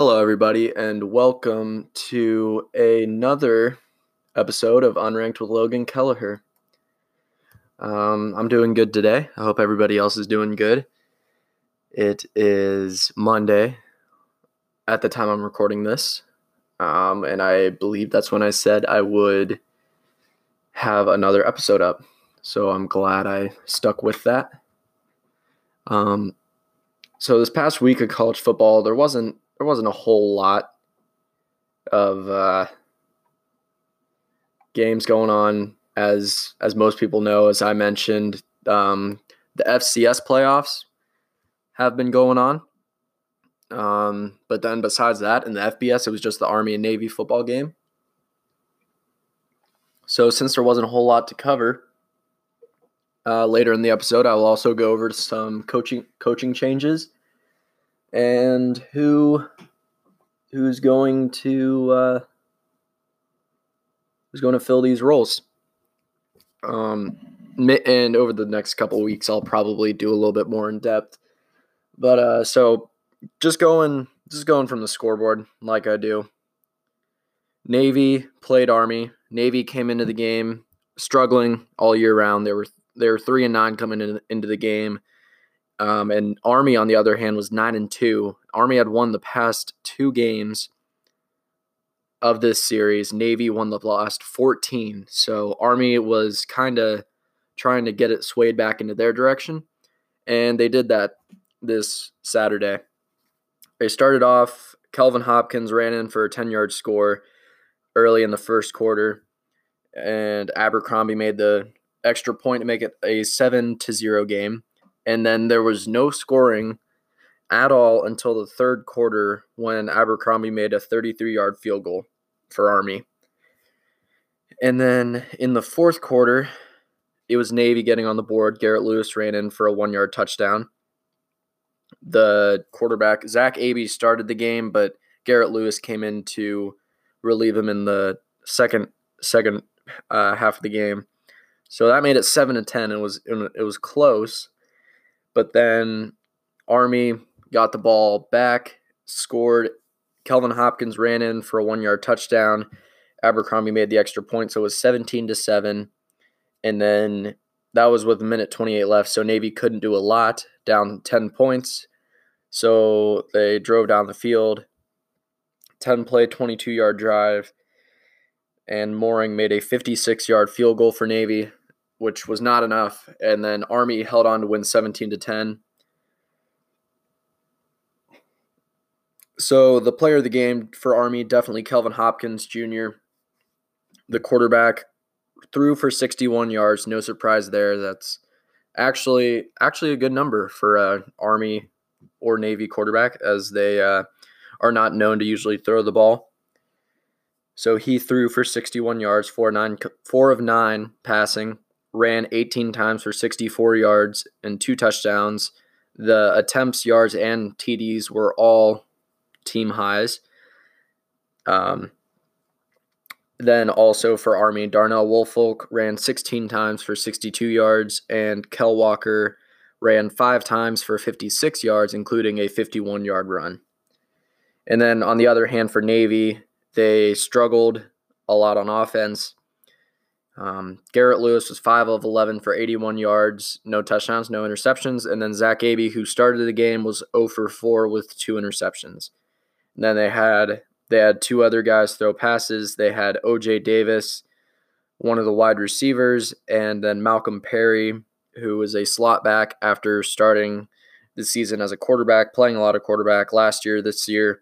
Hello, everybody, and welcome to another episode of Unranked with Logan Kelleher. Um, I'm doing good today. I hope everybody else is doing good. It is Monday at the time I'm recording this, um, and I believe that's when I said I would have another episode up. So I'm glad I stuck with that. Um, so this past week of college football, there wasn't there wasn't a whole lot of uh, games going on as as most people know. As I mentioned, um, the FCS playoffs have been going on. Um, but then besides that, in the FBS, it was just the Army and Navy football game. So since there wasn't a whole lot to cover, uh, later in the episode, I will also go over some coaching coaching changes and who who's going to uh, who's going to fill these roles. Um, and over the next couple weeks, I'll probably do a little bit more in depth. But uh, so just going just going from the scoreboard like I do. Navy played Army. Navy came into the game struggling all year round. They were they were three and nine coming in, into the game. Um, and Army, on the other hand, was nine and two. Army had won the past two games of this series. Navy won the last 14. So Army was kind of trying to get it swayed back into their direction. And they did that this Saturday. They started off, Kelvin Hopkins ran in for a 10 yard score early in the first quarter. And Abercrombie made the extra point to make it a 7 to 0 game and then there was no scoring at all until the third quarter when Abercrombie made a 33 yard field goal for Army. And then in the fourth quarter, it was Navy getting on the board. Garrett Lewis ran in for a one yard touchdown. The quarterback, Zach Abey, started the game, but Garrett Lewis came in to relieve him in the second second uh, half of the game. So that made it seven to ten. It was it was close, but then Army got the ball back, scored. Kelvin Hopkins ran in for a one yard touchdown. Abercrombie made the extra point, so it was 17 to 7. And then that was with a minute 28 left, so Navy couldn't do a lot, down 10 points. So they drove down the field, 10 play, 22 yard drive, and Moehring made a 56 yard field goal for Navy which was not enough. And then Army held on to win 17 to 10. So the player of the game for Army, definitely Kelvin Hopkins Jr. The quarterback threw for 61 yards. No surprise there. That's actually actually a good number for a Army or Navy quarterback, as they uh, are not known to usually throw the ball. So he threw for 61 yards, four nine, four of nine passing ran 18 times for 64 yards and two touchdowns. The attempts, yards, and TDs were all team highs. Um, then also for Army, Darnell Woolfolk ran 16 times for 62 yards, and Kell Walker ran five times for 56 yards, including a 51 yard run. And then on the other hand, for Navy, they struggled a lot on offense. Um, Garrett Lewis was 5 of 11 for 81 yards, no touchdowns, no interceptions. And then Zach Abey, who started the game, was 0 for 4 with two interceptions. And then they had they had two other guys throw passes. They had OJ Davis, one of the wide receivers, and then Malcolm Perry, who was a slot back after starting the season as a quarterback, playing a lot of quarterback last year, this year.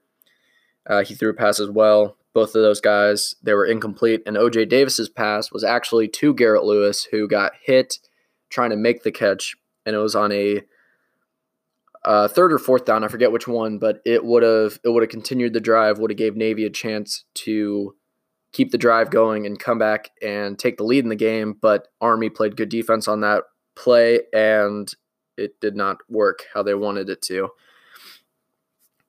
Uh, he threw a pass as well both of those guys. They were incomplete and oj davis's pass was actually to garrett lewis who got hit trying to make the catch and it was on a uh, third or fourth down. I forget which one but it would have it would have continued the drive would have gave navy a chance to keep the drive going and come back and take the lead in the game but army played good defense on that play and it did not work how they wanted it to.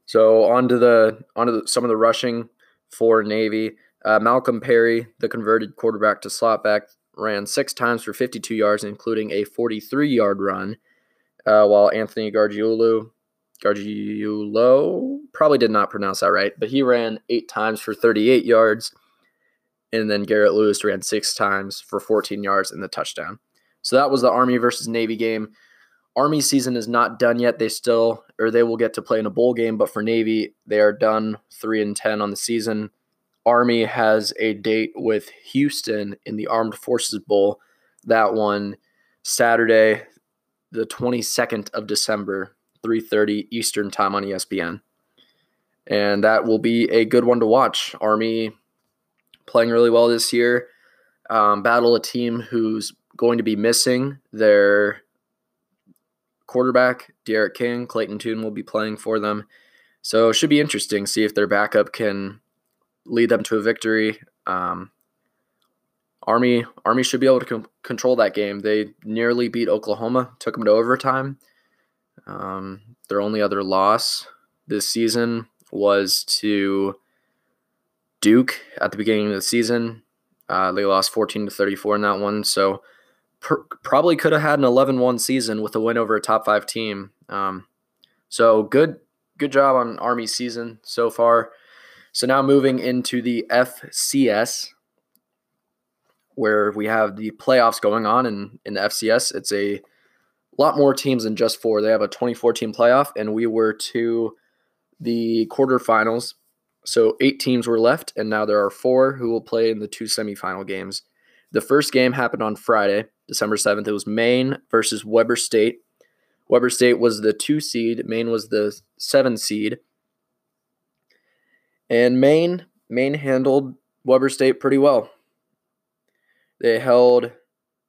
So on to the on to the, some of the rushing for Navy. Uh, Malcolm Perry, the converted quarterback to slot back, ran six times for 52 yards, including a 43 yard run, uh, while Anthony Gargiulo, Gargiulo, probably did not pronounce that right, but he ran eight times for 38 yards. And then Garrett Lewis ran six times for 14 yards in the touchdown. So that was the Army versus Navy game. Army season is not done yet. They still, or they will get to play in a bowl game, but for Navy, they are done 3 and 10 on the season. Army has a date with Houston in the Armed Forces Bowl. That one Saturday, the 22nd of December, 3:30 Eastern Time on ESPN. And that will be a good one to watch. Army playing really well this year. Um, battle a team who's going to be missing their quarterback, D'Eriq King. Clayton Tune will be playing for them. So it should be interesting. See if their backup can lead them to a victory. Um, Army Army should be able to com- control that game. They nearly beat Oklahoma, took them to overtime. Um, their only other loss this season was to Duke at the beginning of the season. Uh, they lost 14 to 34 in that one. So probably could have had an 11-1 season with a win over a top five team. Um, so good good job on Army season so far. So now moving into the FCS, where we have the playoffs going on, and in the FCS, it's a lot more teams than just four. They have a 24 team playoff, and we were to the quarterfinals. So eight teams were left, and now there are four who will play in the two semifinal games. The first game happened on Friday, December 7th. It was Maine versus Weber State. Weber State was the two seed, Maine was the seven seed. And Maine, Maine handled Weber State pretty well. They held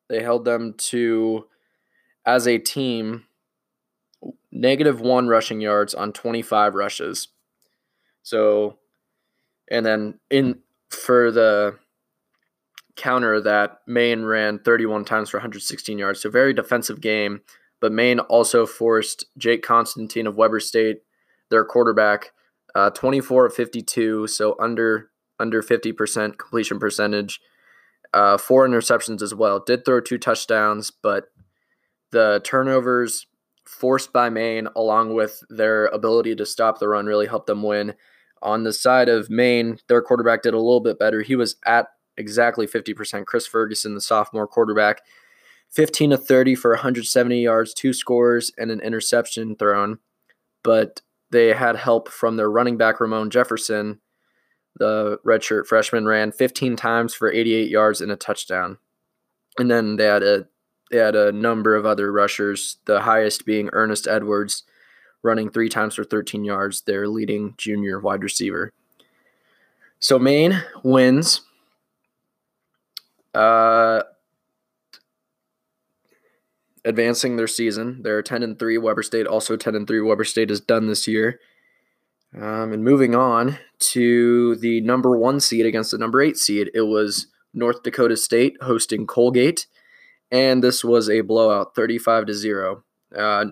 they held them to as a team negative 1 rushing yards on 25 rushes. So and then in for the counter that Maine ran 31 times for 116 yards. So very defensive game, but Maine also forced Jake Constantine of Weber State, their quarterback, uh, 24 of 52, so under under 50% completion percentage. Uh, four interceptions as well. Did throw two touchdowns, but the turnovers forced by Maine, along with their ability to stop the run, really helped them win. On the side of Maine, their quarterback did a little bit better. He was at exactly 50%. Chris Ferguson, the sophomore quarterback, 15 to 30 for 170 yards, two scores, and an interception thrown. But they had help from their running back, Ramon Jefferson. The redshirt freshman ran 15 times for 88 yards and a touchdown. And then they had a they had a number of other rushers, the highest being Earnest Edwards, running three times for 13 yards, their leading junior wide receiver. So Maine wins. Uh, advancing their season. They're 10 and 3. Weber State also 10 and 3. Weber State is done this year. Um, and moving on to the number one seed against the number eight seed, it was North Dakota State hosting Colgate, and this was a blowout, 35 to zero. Uh,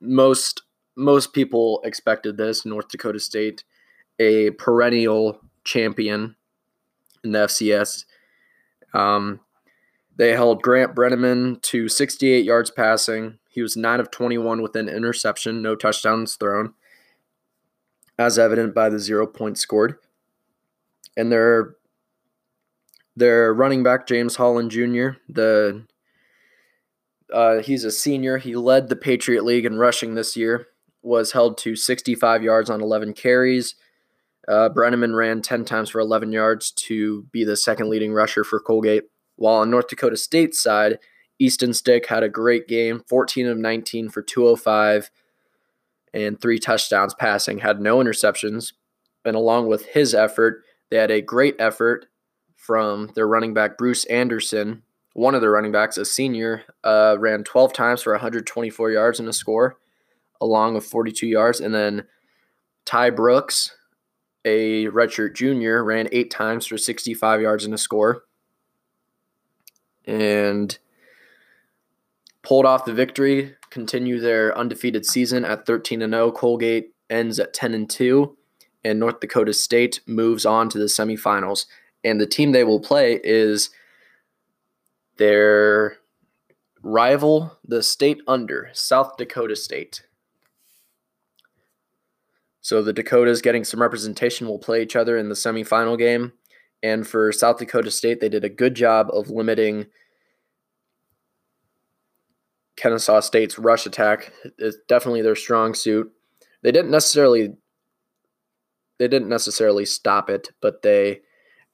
most most people expected this. North Dakota State, a perennial champion in the FCS. Um, they held Grant Brenneman to 68 yards passing. He was 9 of 21 with an interception, no touchdowns thrown, as evident by the zero points scored. And their their running back James Holland Jr. the uh, he's a senior. He led the Patriot League in rushing this year. Was held to 65 yards on 11 carries. Uh, Brenneman ran 10 times for 11 yards to be the second leading rusher for Colgate. While on North Dakota State's side, Easton Stick had a great game 14 of 19 for 205 and three touchdowns passing, had no interceptions. And along with his effort, they had a great effort from their running back, Bruce Anderson. One of their running backs, a senior, uh, ran 12 times for 124 yards and a score, along with 42 yards. And then Ty Brooks, a redshirt junior, ran eight times for 65 yards and a score and pulled off the victory, continue their undefeated season at 13 and 0. Colgate ends at 10 and 2, and North Dakota State moves on to the semifinals. And the team they will play is their rival, the state under, South Dakota State. So the Dakotas getting some representation will play each other in the semifinal game. And for South Dakota State, they did a good job of limiting Kennesaw State's rush attack. It's definitely their strong suit. They didn't necessarily they didn't necessarily stop it, but they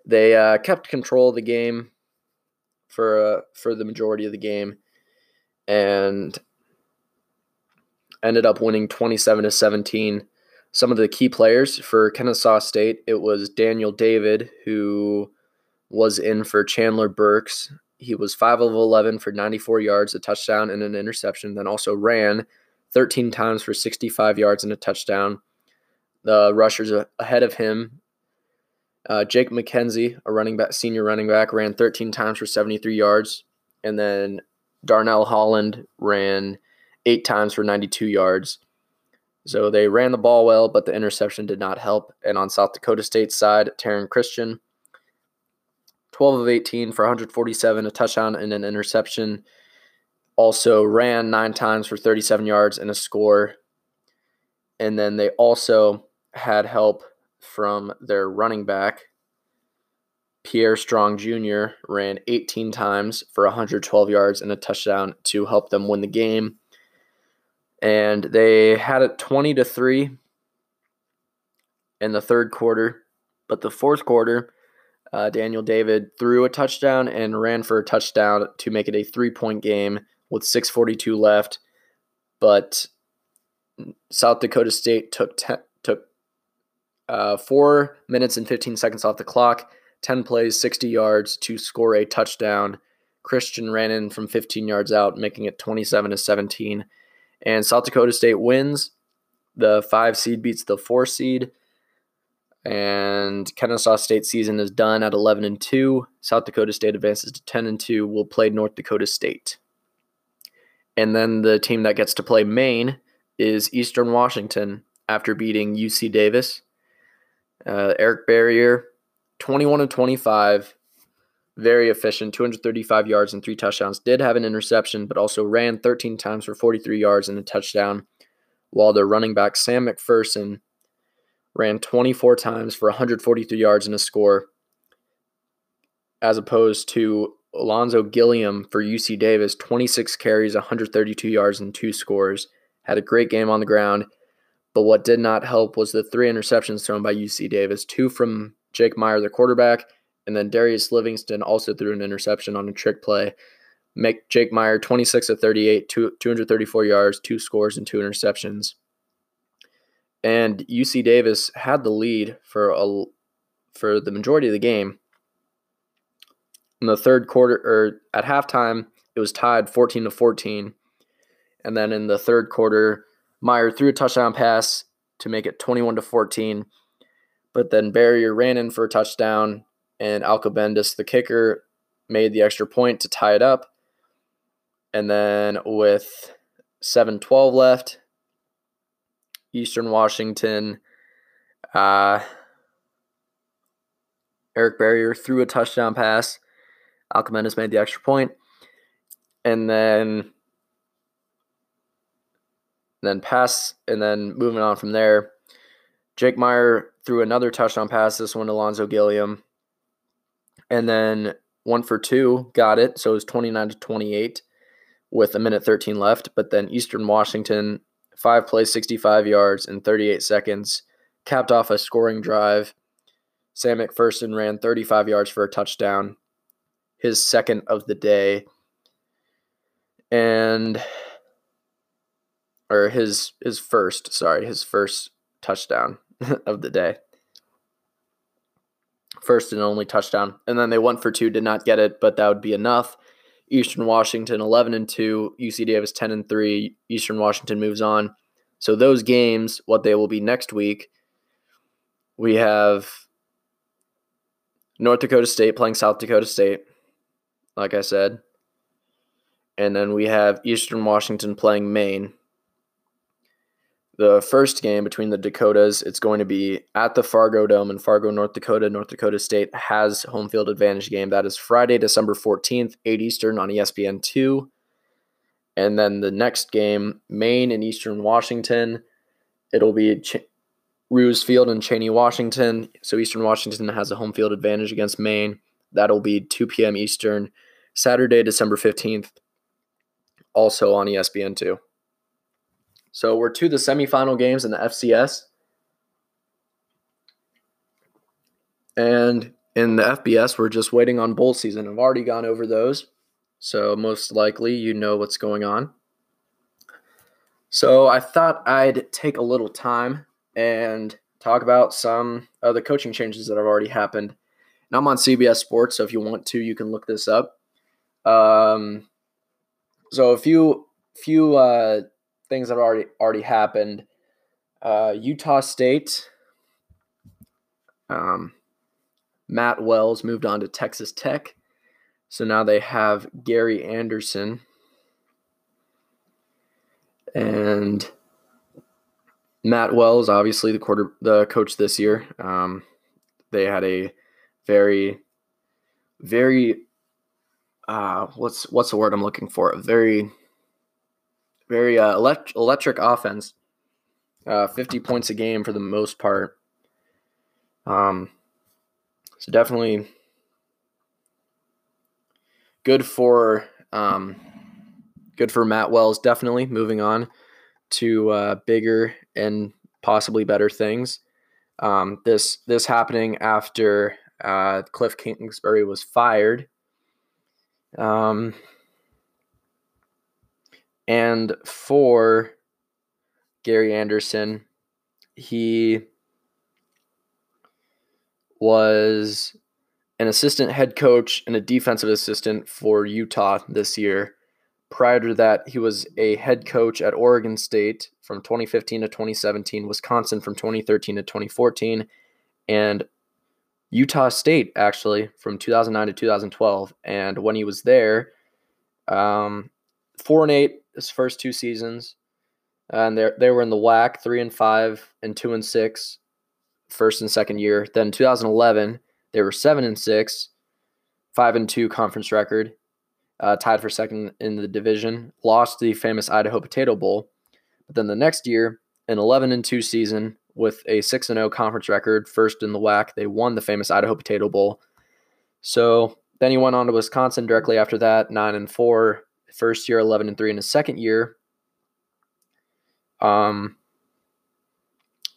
they uh, kept control of the game for uh, for the majority of the game, and ended up winning twenty seven to seventeen. Some of the key players for Kennesaw State, it was Daniel David, who was in for Chandler Burks. He was 5 of 11 for 94 yards, a touchdown, and an interception. Then also ran 13 times for 65 yards and a touchdown. The rushers ahead of him, uh, Jake McKenzie, a running back, senior running back, ran 13 times for 73 yards, and then Darnell Holland ran eight times for 92 yards. So they ran the ball well, but the interception did not help. And on South Dakota State's side, Taryn Christian, 12 of 18 for 147, a touchdown and an interception. Also ran nine times for 37 yards and a score. And then they also had help from their running back, Pierre Strong Jr., ran 18 times for 112 yards and a touchdown to help them win the game. And they had it 20 to 3 in the third quarter. But the fourth quarter, uh, Daniel David threw a touchdown and ran for a touchdown to make it a three point game with 6:42 left. But South Dakota State took ten, took uh, four minutes and 15 seconds off the clock, 10 plays, 60 yards to score a touchdown. Christian ran in from 15 yards out, making it 27 to 17. And South Dakota State wins. The five seed beats the four seed and Kennesaw State season is done at 11 and 2. South Dakota State advances to 10 and 2. Will play North Dakota State. And then the team that gets to play Maine is Eastern Washington after beating UC Davis. Uh, Eric Barriere, 21 of 25, very efficient, 235 yards and three touchdowns. Did have an interception, but also ran 13 times for 43 yards and a touchdown. While the running back Sam McPherson ran 24 times for 143 yards and a score, as opposed to Ulonzo Gilliam for UC Davis, 26 carries, 132 yards, and two scores. Had a great game on the ground, but what did not help was the three interceptions thrown by UC Davis two from Jake Maier, the quarterback, and then Darius Livingston also threw an interception on a trick play. Make Jake Maier 26 of 38, two, 234 yards, two scores, and two interceptions and UC Davis had the lead for a for the majority of the game. In the third quarter or at halftime, it was tied 14 to 14. And then in the third quarter, Maier threw a touchdown pass to make it 21 to 14. But then Barriere ran in for a touchdown, and Alcobendas, the kicker, made the extra point to tie it up. And then with 7 12 left, Eastern Washington. Uh, Eric Barriere threw a touchdown pass. Alcobendas made the extra point. And then then pass and then moving on from there. Jake Maier threw another touchdown pass, this one to Ulonzo Gilliam. And then one for two, got it. So it was 29 to 28 with a minute 13 left. But then Eastern Washington five plays, 65 yards in 38 seconds, capped off a scoring drive. Sam McPherson ran 35 yards for a touchdown, his second of the day. And or his his first, sorry, his first touchdown of the day. First and only touchdown. And then they went for two, did not get it, but that would be enough. Eastern Washington 11 and 2, UC Davis 10 and 3. Eastern Washington moves on. So those games, what they will be next week, we have North Dakota State playing South Dakota State, like I said. And then we have Eastern Washington playing Maine the first game between the Dakotas, it's going to be at the Fargo Dome in Fargo, North Dakota. North Dakota State has home field advantage game. That is Friday, December 14th, 8 Eastern on ESPN 2. And then the next game, Maine and Eastern Washington, it'll be Roos Field in Cheney, Washington. So Eastern Washington has a home field advantage against Maine. That'll be 2 p.m. Eastern, Saturday, December 15th, also on ESPN2. So we're to the semifinal games in the FCS. And in the FBS, we're just waiting on bowl season. I've already gone over those. So most likely you know what's going on. So I thought I'd take a little time and talk about some of the coaching changes that have already happened. And I'm on CBS Sports, so if you want to, you can look this up. Um, so a few few uh, things that already already happened. Uh, Utah State. Um, Matt Wells moved on to Texas Tech. So now they have Gary Anderson. And Matt Wells, obviously the quarter the coach this year. Um, they had a very, very uh, what's what's the word I'm looking for? A very, very uh, elect- electric offense. Uh, 50 points a game for the most part. Um, so definitely good for um, good for Matt Wells. Definitely moving on to uh, bigger and possibly better things. Um, this this happening after uh, Cliff Kingsbury was fired. Um, and for Gary Anderson, he was an assistant head coach and a defensive assistant for Utah this year. Prior to that, he was a head coach at Oregon State from 2015 to 2017, Wisconsin from 2013 to 2014, and Utah State actually from 2009 to 2012. And when he was there, um, four and eight his first two seasons, and they they were in the WAC, three and five and two and six, first and second year. Then 2011, they were seven and six, five and two conference record, uh, tied for second in the division. Lost the famous Idaho Potato Bowl, but then the next year, an 11 and two season with a six and zero conference record, first in the WAC. They won the famous Idaho Potato Bowl. So then he went on to Wisconsin directly after that, nine and four. First year, 11 and three in his second year. Um,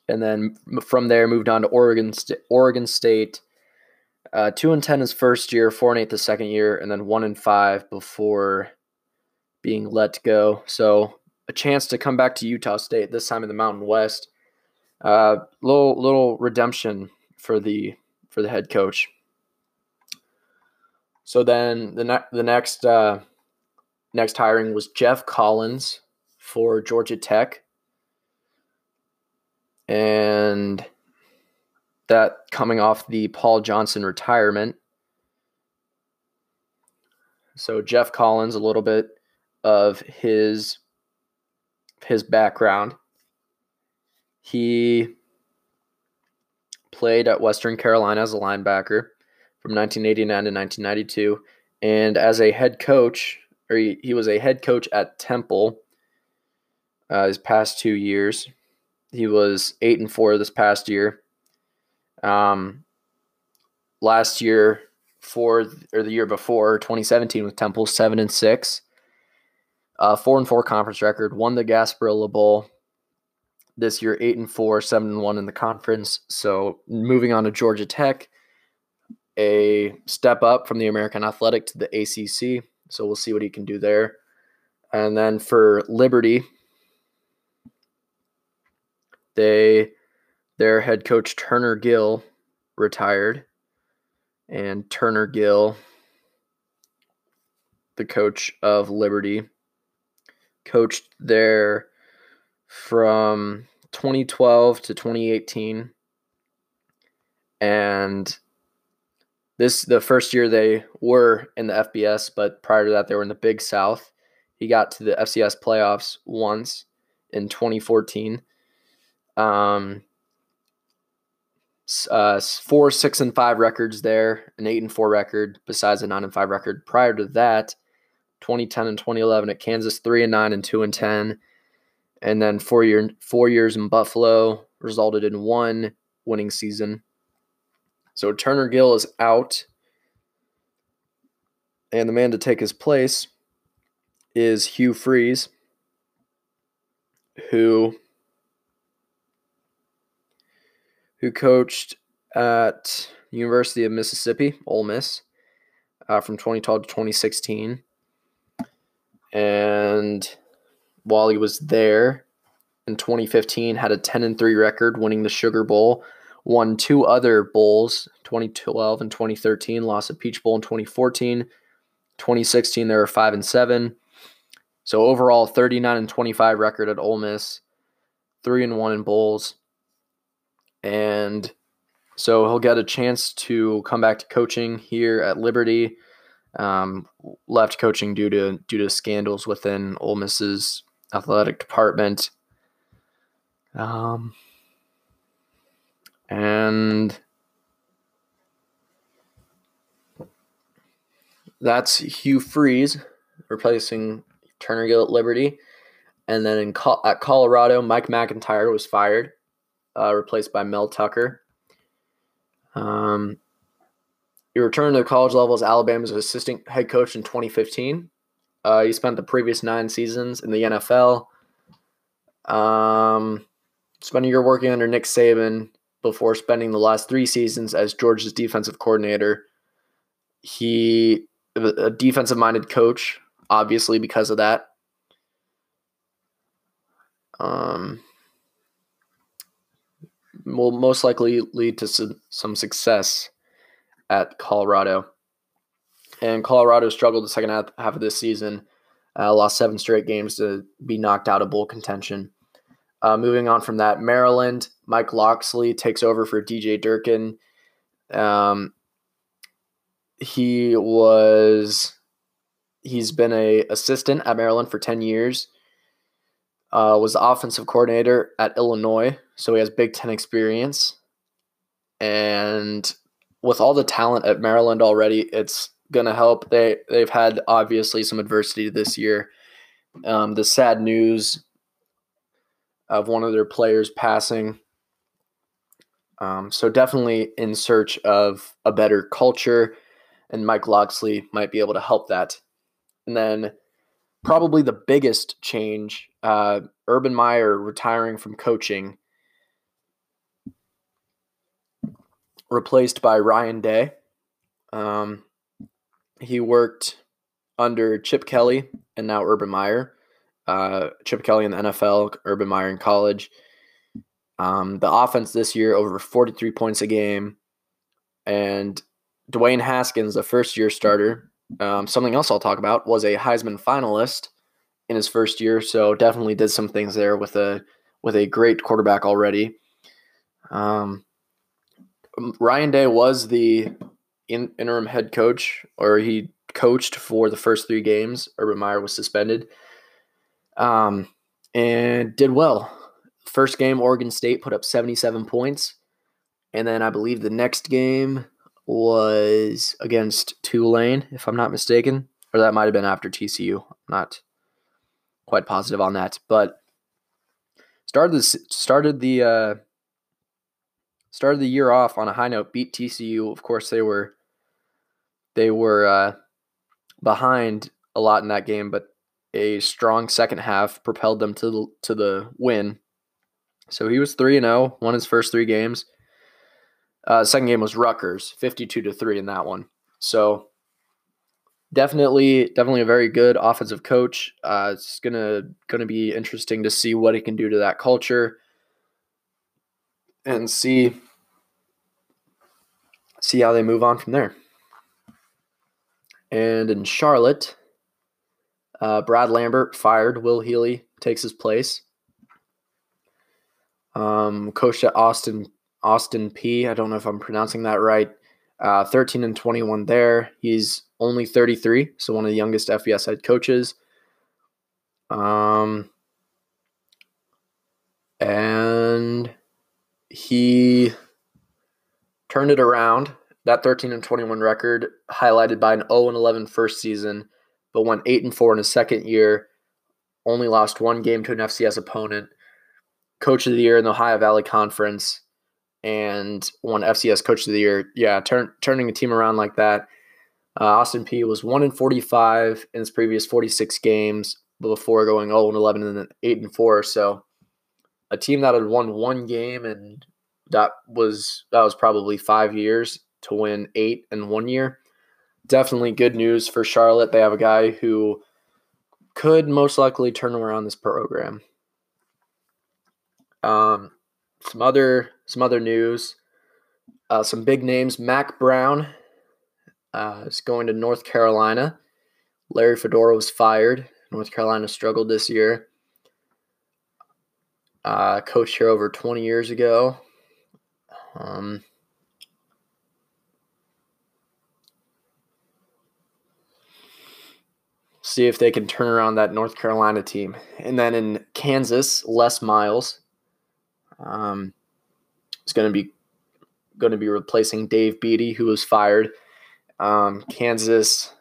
and then from there moved on to Oregon Oregon State. Uh, two and ten his first year, four and eight the second year, and then one and five before being let go. So a chance to come back to Utah State this time in the Mountain West. Uh, little little redemption for the for the head coach. So then the ne- the next uh, next hiring was Geoff Collins for Georgia Tech and that coming off the Paul Johnson retirement. So Geoff Collins, a little bit of his his background. He played at Western Carolina as a linebacker from 1989 to 1992, and as a head coach, or he, he was a head coach at Temple uh, his past two years. He was eight and four this past year. Um, last year for or the year before 2017 with Temple seven and six, uh, four and four conference record. Won the Gasparilla Bowl this year, eight and four, seven and one in the conference. So moving on to Georgia Tech, a step up from the American Athletic to the ACC. So we'll see what he can do there. And then for Liberty, they their head coach Turner Gill retired, and Turner Gill, the coach of Liberty, coached there from 2012 to 2018, and this the first year they were in the FBS, but prior to that they were in the Big South. He got to the FCS playoffs once in 2014 um, uh, four, six, and five records there, an eight and four record, besides a nine and five record. Prior to that, 2010 and 2011 at Kansas, three and nine and two and ten, and then four year four years in Buffalo, resulted in one winning season. So Turner Gill is out. And the man to take his place is Hugh Freeze, who who coached at University of Mississippi, Ole Miss, uh, from 2012 to 2016. And while he was there in 2015, had a 10 and 3 record, winning the Sugar Bowl. Won two other bowls, 2012 and 2013. Lost a Peach Bowl in 2014. 2016, they were 5 and 7. So overall, 39 and 25 record at Ole Miss, 3 and 1 in bowls. And so he'll get a chance to come back to coaching here at Liberty. Um, left coaching due to due to scandals within Ole Miss's athletic department. Um, and that's Hugh Freeze replacing Turner Gill at Liberty. And then in at Colorado, Mike McIntyre was fired, uh, replaced by Mel Tucker. Um, he returned to the college level as Alabama's assistant head coach in 2015. Uh, he spent the previous nine seasons in the NFL. Um, spent a year working under Nick Saban before spending the last three seasons as Georgia's defensive coordinator. He a defensive minded coach, obviously because of that. Um, will most likely lead to some, some success at Colorado. And Colorado struggled the second half, half of this season, uh, lost seven straight games to be knocked out of bowl contention. Uh, moving on from that, Maryland, Mike Locksley takes over for DJ Durkin. Um, he was he's been a assistant at Maryland for 10 years. Uh, was the offensive coordinator at Illinois, so he has Big Ten experience. And with all the talent at Maryland already, it's gonna help. They they've had obviously some adversity this year. Um, the sad news of one of their players passing. Um, so definitely in search of a better culture, and Mike Locksley might be able to help that. And then probably the biggest change, uh, Urban Meyer retiring from coaching, replaced by Ryan Day. Um, he worked under Chip Kelly and now Urban Meyer. Uh, Chip Kelly in the NFL, Urban Meyer in college. Um, the offense this year over 43 points a game, and Dwayne Haskins, the first year starter. Um, something else I'll talk about was a Heisman finalist in his first year, so definitely did some things there with a with a great quarterback already. Um, Ryan Day was the in, interim head coach, or he coached for the first three games. Urban Meyer was suspended, um, and did well. First game, Oregon State put up 77 points, and then I believe the next game was against Tulane, if I'm not mistaken, or that might have been after TCU. I'm not quite positive on that, but started the started the uh, started the year off on a high note. Beat TCU. Of course, they were they were uh, behind a lot in that game, but a strong second half propelled them to the, to the win. So he was three and zero, oh, won his first three games. Uh, second game was Rutgers, fifty-two to three in that one. So definitely, definitely a very good offensive coach. Uh, it's gonna gonna be interesting to see what he can do to that culture and see see how they move on from there. And in Charlotte, uh, Brad Lambert fired. Will Healy takes his place. Um, Austin Austin Peay. I don't know if I'm pronouncing that right. Uh, 13 and 21 there. He's only 33, so one of the youngest FBS head coaches. Um, and he turned it around. That 13 and 21 record highlighted by an 0 and 11 first season, but went 8 and 4 in his second year. Only lost one game to an FCS opponent. Coach of the Year in the Ohio Valley Conference and won FCS Coach of the Year. Yeah, turn, turning a team around like that. Uh, Austin Peay was one in forty five in his previous forty six games before going zero and eleven and then eight and four. So a team that had won one game and that was that was probably five years to win eight in one year. Definitely good news for Charlotte. They have a guy who could most likely turn around this program. Um, some other some other news. Uh, some big names. Mack Brown uh, is going to North Carolina. Larry Fedora was fired. North Carolina struggled this year. Uh, coached here over 20 years ago. Um, see if they can turn around that North Carolina team. And then in Kansas, Les Miles um, is going to be going to be replacing Dave Beaty, who was fired. Um, Kansas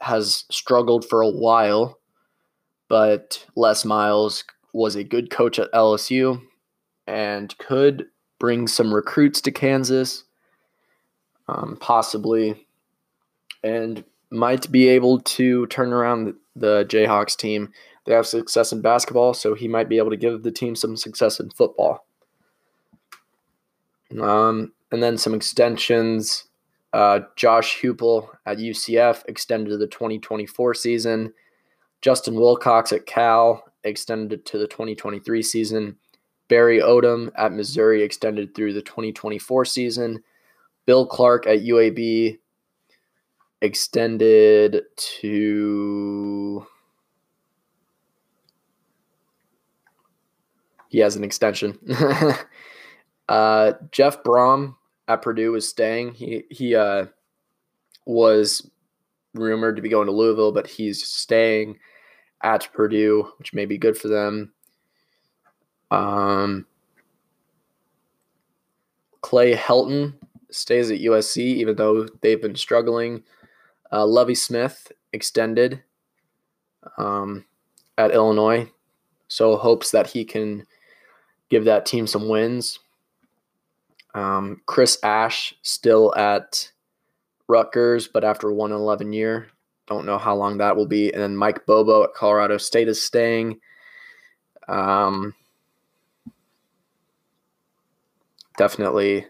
has struggled for a while, but Les Miles was a good coach at LSU and could bring some recruits to Kansas, um, possibly, and might be able to turn around the Jayhawks team. They have success in basketball, so he might be able to give the team some success in football. Um, and then some extensions. Uh, Josh Heupel at UCF extended to the 2024 season. Justin Wilcox at Cal extended to the 2023 season. Barry Odom at Missouri extended through the 2024 season. Bill Clark at UAB extended to. He has an extension. uh, Jeff Brohm at Purdue is staying. He he uh, was rumored to be going to Louisville, but he's staying at Purdue, which may be good for them. Um, Clay Helton stays at USC, even though they've been struggling. Uh, Lovie Smith extended um, at Illinois, so hopes that he can give that team some wins. Um, Chris Ash still at Rutgers, but after one eleven year, don't know how long that will be. And then Mike Bobo at Colorado State is staying. Um, definitely,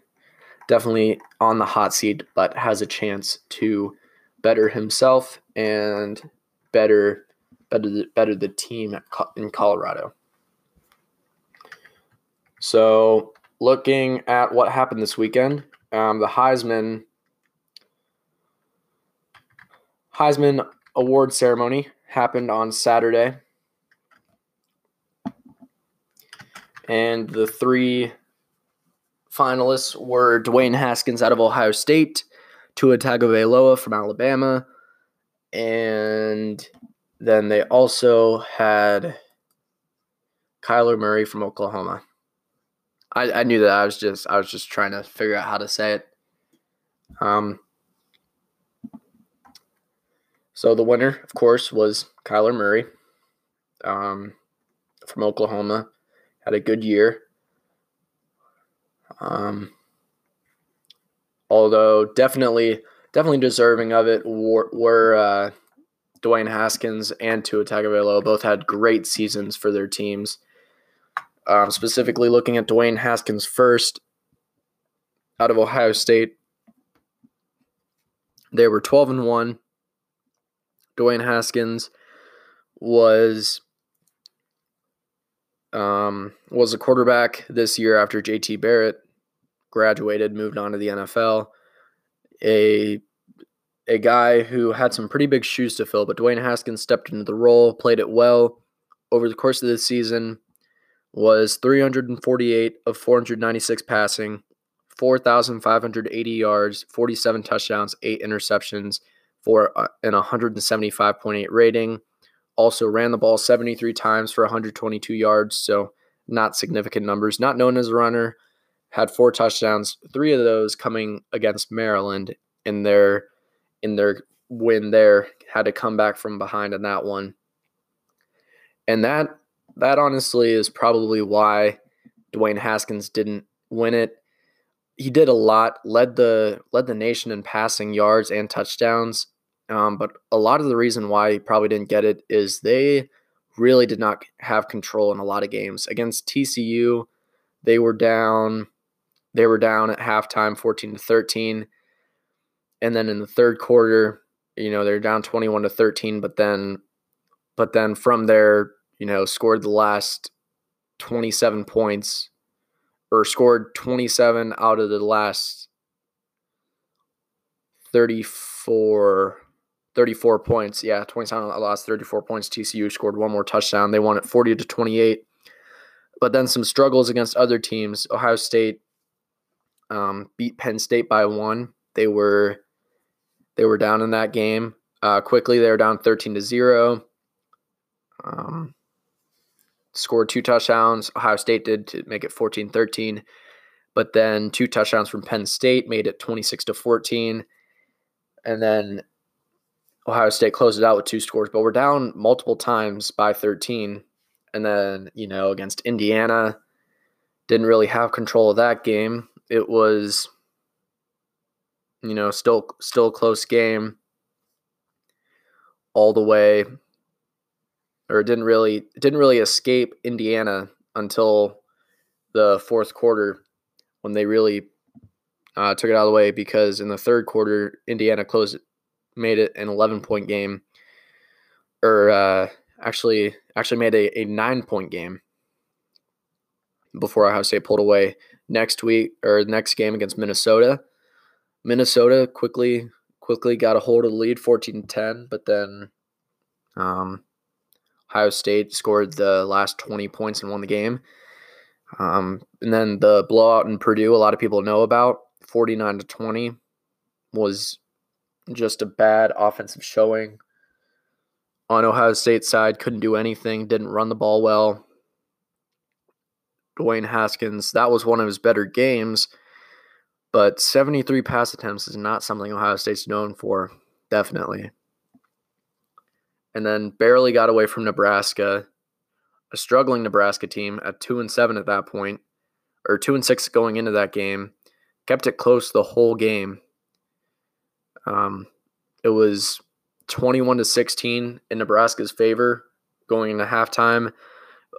definitely on the hot seat, but has a chance to better himself and better, better, the, better the team in Colorado. So, looking at what happened this weekend, um, the Heisman Heisman award ceremony happened on Saturday. And the three finalists were Dwayne Haskins out of Ohio State, Tua Tagovailoa from Alabama, and then they also had Kyler Murray from Oklahoma. I, I knew that I was just I was just trying to figure out how to say it. Um, so the winner, of course, was Kyler Murray um, from Oklahoma. Had a good year. Um, although definitely, definitely deserving of it were, were uh, Dwayne Haskins and Tua Tagovailoa. Both had great seasons for their teams. Um, specifically, looking at Dwayne Haskins first, out of Ohio State, they were twelve and one Dwayne Haskins was um, was a quarterback this year after JT Barrett graduated, moved on to the NFL. A a guy who had some pretty big shoes to fill, but Dwayne Haskins stepped into the role, played it well over the course of the season. Was 348 of 496 passing, 4,580 yards, 47 touchdowns, eight interceptions for an 175.8 rating. Also ran the ball 73 times for 122 yards, so not significant numbers. Not known as a runner, had four touchdowns, three of those coming against Maryland in their in their win there. Had to come back from behind in that one. And that that honestly is probably why Dwayne Haskins didn't win it. He did a lot, led the led the nation in passing yards and touchdowns. Um, but a lot of the reason why he probably didn't get it is they really did not have control in a lot of games. Against TCU, they were down they were down at halftime 14 to 13. And then in the third quarter, you know, they're down 21 to 13, but then but then from there, you know, scored the last 27 points or scored 27 out of the last 34 34 points. Yeah, 27 out of the last 34 points. TCU scored one more touchdown. They won it 40 to 28. But then some struggles against other teams. Ohio State um, beat Penn State by one. They were they were down in that game uh, quickly. They were down 13 to zero. Um, scored two touchdowns. Ohio State did to make it 14 13. But then two touchdowns from Penn State made it 26 to 14. And then Ohio State closed it out with two scores, but we're down multiple times by 13. And then, you know, against Indiana, didn't really have control of that game. It was, you know, still still close game all the way or it didn't really didn't really escape Indiana until the fourth quarter when they really uh, took it out of the way because in the third quarter Indiana closed made it an 11 point game or uh, actually actually made a, a nine point game before Ohio State pulled away next week or next game against Minnesota. Minnesota quickly quickly got a hold of the lead 14-10 but then um, Ohio State scored the last 20 points and won the game. Um, and then the blowout in Purdue, a lot of people know about 49 to 20 was just a bad offensive showing on Ohio State's side. Couldn't do anything, didn't run the ball well. Dwayne Haskins, that was one of his better games, but 73 pass attempts is not something Ohio State's known for, definitely and then barely got away from Nebraska, a struggling Nebraska team at 2 and 7 at that point or 2 and 6 going into that game. Kept it close the whole game. Um, it was 21 to 16 in Nebraska's favor going into halftime.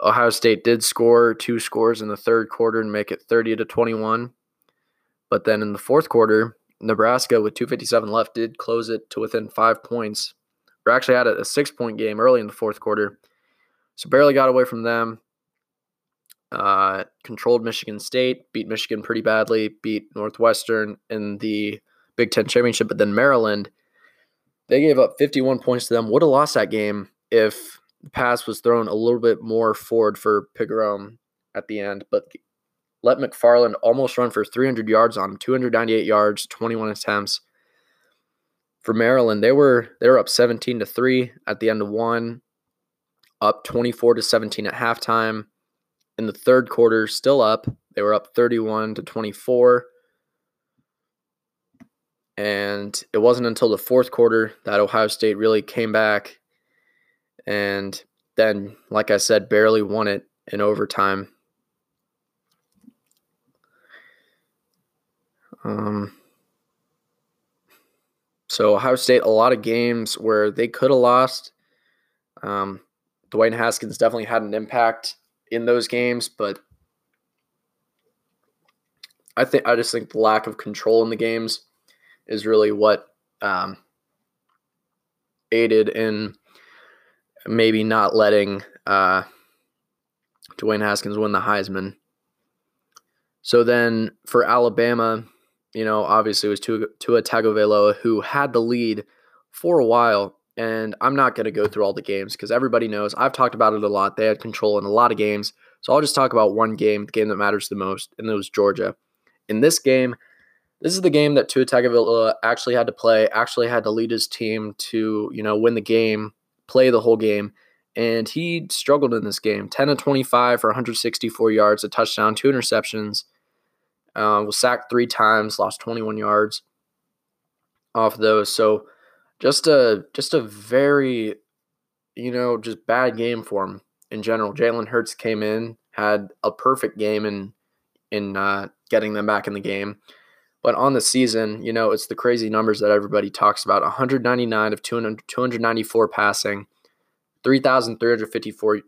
Ohio State did score two scores in the third quarter and make it 30 to 21. But then in the fourth quarter, Nebraska with 257 left did close it to within 5 points or actually had a, a six point game early in the fourth quarter. So barely got away from them. Uh, controlled Michigan State, beat Michigan pretty badly, beat Northwestern in the Big Ten championship, but then Maryland, they gave up 51 points to them. Would have lost that game if the pass was thrown a little bit more forward for Pigrome at the end, but let McFarland almost run for 300 yards on him, 298 yards, 21 attempts for Maryland, they were they were up 17 to 3 at the end of one, up 24 to 17 at halftime. In the third quarter, still up. They were up 31 to 24. And it wasn't until the fourth quarter that Ohio State really came back and then, like I said, barely won it in overtime. Um, so Ohio State, a lot of games where they could have lost. Um, Dwayne Haskins definitely had an impact in those games, but I think I just think the lack of control in the games is really what um, aided in maybe not letting uh, Dwayne Haskins win the Heisman. So then for Alabama, you know, obviously it was Tua, Tua Tagovailoa who had the lead for a while. And I'm not going to go through all the games because everybody knows I've talked about it a lot. They had control in a lot of games. So I'll just talk about one game, the game that matters the most, and it was Georgia. In this game, this is the game that Tua Tagovailoa actually had to play, actually had to lead his team to, you know, win the game, play the whole game. And he struggled in this game 10 to 25 for 164 yards, a touchdown, two interceptions. Uh, was sacked three times, lost 21 yards off those. So just a just a very, you know, just bad game for him in general. Jalen Hurts came in, had a perfect game in in uh, getting them back in the game. But on the season, you know, it's the crazy numbers that everybody talks about 199 of 200, 294 passing, 3,354,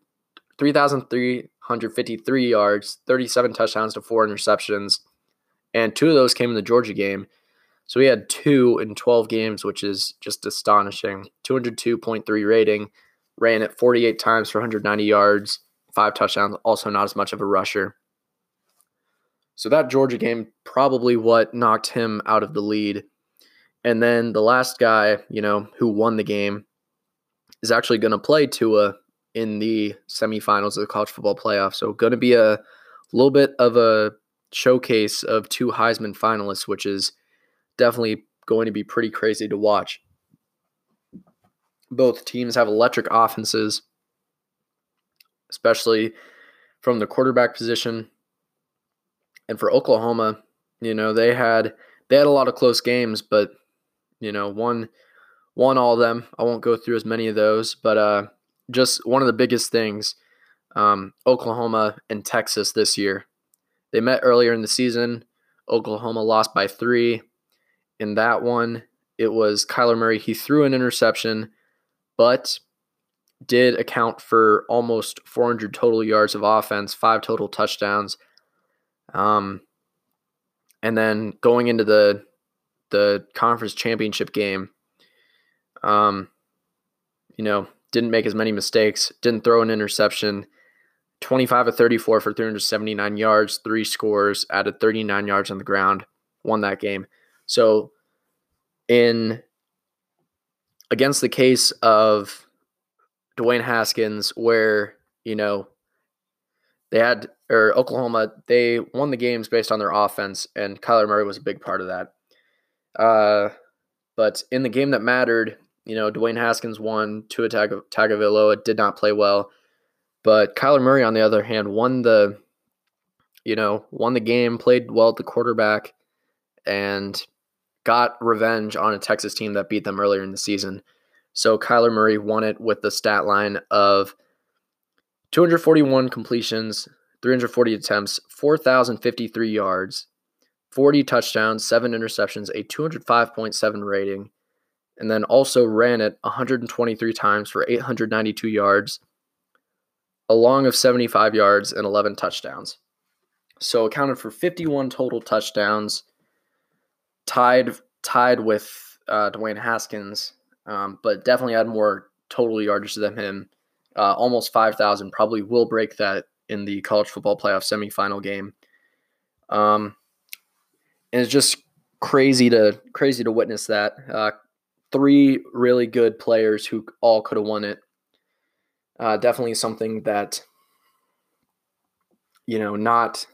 3,353 yards, 37 touchdowns to four interceptions. And two of those came in the Georgia game. So he had two in 12 games, which is just astonishing. 202.3 rating, ran it 48 times for 190 yards, five touchdowns, also not as much of a rusher. So that Georgia game probably what knocked him out of the lead. And then the last guy, you know, who won the game is actually going to play Tua in the semifinals of the college football playoff. So going to be a little bit of a showcase of two Heisman finalists, which is definitely going to be pretty crazy to watch. Both teams have electric offenses, especially from the quarterback position. And for Oklahoma, you know, they had they had a lot of close games, but you know, won won all of them. I won't go through as many of those, but uh, just one of the biggest things, um, Oklahoma and Texas this year. They met earlier in the season. Oklahoma lost by three. In that one, it was Kyler Murray. He threw an interception, but did account for almost 400 total yards of offense, five total touchdowns, um, and then going into the the conference championship game, um, you know, didn't make as many mistakes, didn't throw an interception. 25 of 34 for 379 yards, three scores, added 39 yards on the ground, won that game. So, in against the case of Dwayne Haskins, where you know they had or Oklahoma, they won the games based on their offense, and Kyler Murray was a big part of that. Uh, but in the game that mattered, you know, Dwayne Haskins won. Tua Tag- Tagovailoa did not play well, but Kyler Murray, on the other hand, won the, you know, won the game, played well at the quarterback, and got revenge on a Texas team that beat them earlier in the season. So Kyler Murray won it with the stat line of 241 completions, 340 attempts, 4,053 yards, 40 touchdowns, 7 interceptions, a 205.7 rating, and then also ran it 123 times for 892 yards, along of 75 yards and 11 touchdowns. So accounted for 51 total touchdowns, tied tied with uh, Dwayne Haskins, um, but definitely had more total yardage than him uh, almost 5,000. Probably will break that in the college football playoff semifinal game. Um, and it's just crazy to crazy to witness that. Uh, three really good players who all could have won it. Uh, definitely something that you know not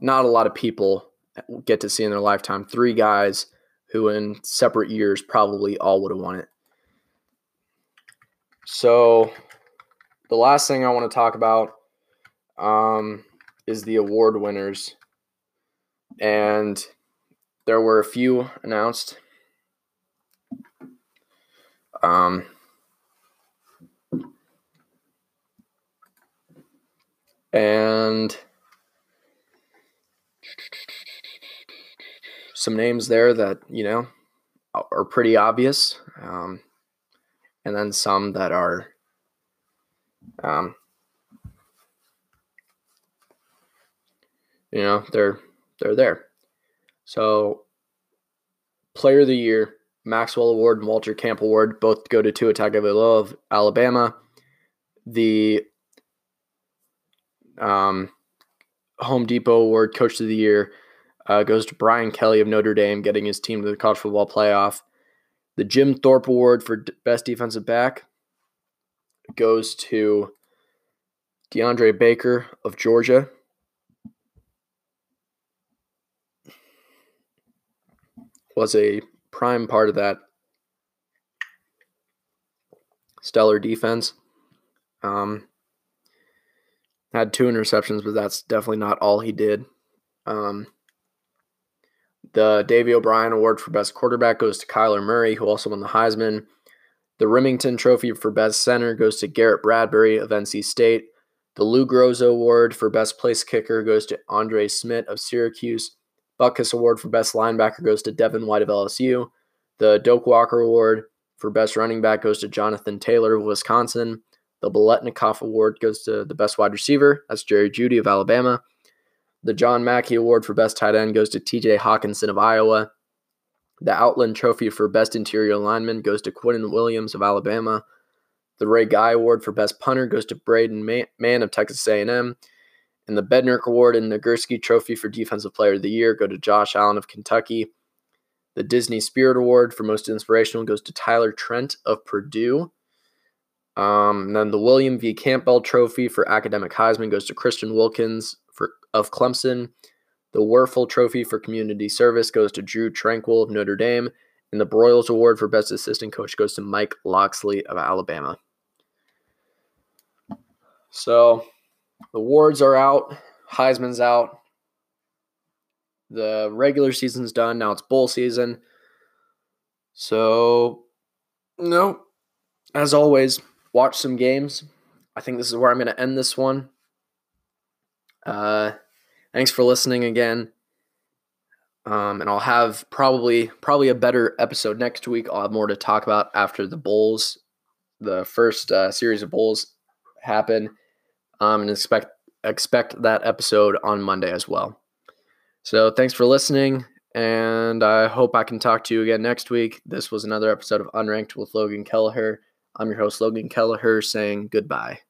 not a lot of people get to see in their lifetime. Three guys who in separate years probably all would have won it. So the last thing I want to talk about um, is the award winners. And there were a few announced. Um, and some names there that, you know, are pretty obvious. Um, and then some that are um, you know, they're they're there. So, Player of the Year, Maxwell Award and Walter Camp Award both go to Tua Tagovailoa of Alabama. The um, Home Depot Award, Coach of the Year, uh, goes to Brian Kelly of Notre Dame, getting his team to the college football playoff. The Jim Thorpe Award for Best Defensive Back goes to DeAndre Baker of Georgia. Was a prime part of that stellar defense. Um, had two interceptions, but that's definitely not all he did. Um, the Davy O'Brien Award for Best Quarterback goes to Kyler Murray, who also won the Heisman. The Rimington Trophy for Best Center goes to Garrett Bradbury of NC State. The Lou Groza Award for Best Place Kicker goes to Andre Szmyt of Syracuse. Butkus Award for Best Linebacker goes to Devin White of LSU. The Doak Walker Award for Best Running Back goes to Jonathan Taylor of Wisconsin. The Biletnikoff Award goes to the Best Wide Receiver. That's Jerry Jeudy of Alabama. The John Mackey Award for Best Tight End goes to TJ Hockenson of Iowa. The Outland Trophy for Best Interior Lineman goes to Quinnen Williams of Alabama. The Ray Guy Award for Best Punter goes to Braden Mann of Texas A&M. And the Bednarik Award and Nagurski Trophy for Defensive Player of the Year go to Josh Allen of Kentucky. The Disney Spirit Award for Most Inspirational goes to Tyler Trent of Purdue. Um, and then the William V. Campbell Trophy for Academic Heisman goes to Christian Wilkins for, of Clemson. The Wuerffel Trophy for Community Service goes to Drew Tranquill of Notre Dame. And the Broyles Award for Best Assistant Coach goes to Mike Locksley of Alabama. So the awards are out, Heisman's out. The regular season's done. Now it's bowl season. So, no, as always, watch some games. I think this is where I'm going to end this one. Uh, thanks for listening again. Um, and I'll have probably probably a better episode next week. I'll have more to talk about after the bowls, the first uh, series of bowls happen, um, and expect expect that episode on Monday as well. So thanks for listening, and I hope I can talk to you again next week. This was another episode of Unranked with Logan Kelleher. I'm your host, Logan Kelleher, saying goodbye.